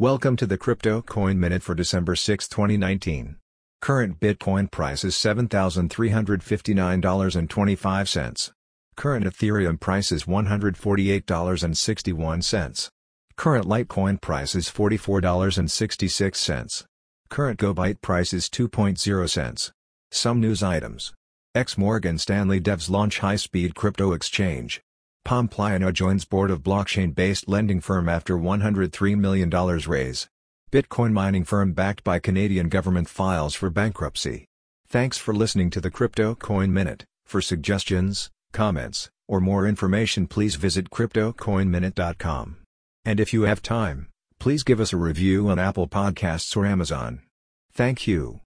Welcome to the Crypto Coin Minute for December 6, 2019. Current Bitcoin price is $7,359.25. Current Ethereum price is $148.61. Current Litecoin price is $44.66. Current GoByte price is 2.0 cents. Some news items. Ex Morgan Stanley devs launch high-speed crypto exchange. Pompliano joins board of blockchain-based lending firm after $103 million raise. Bitcoin mining firm backed by Canadian government files for bankruptcy. Thanks for listening to the Crypto Coin Minute. For suggestions, comments, or more information please visit cryptocoinminute.com. And if you have time, please give us a review on Apple Podcasts or Amazon. Thank you.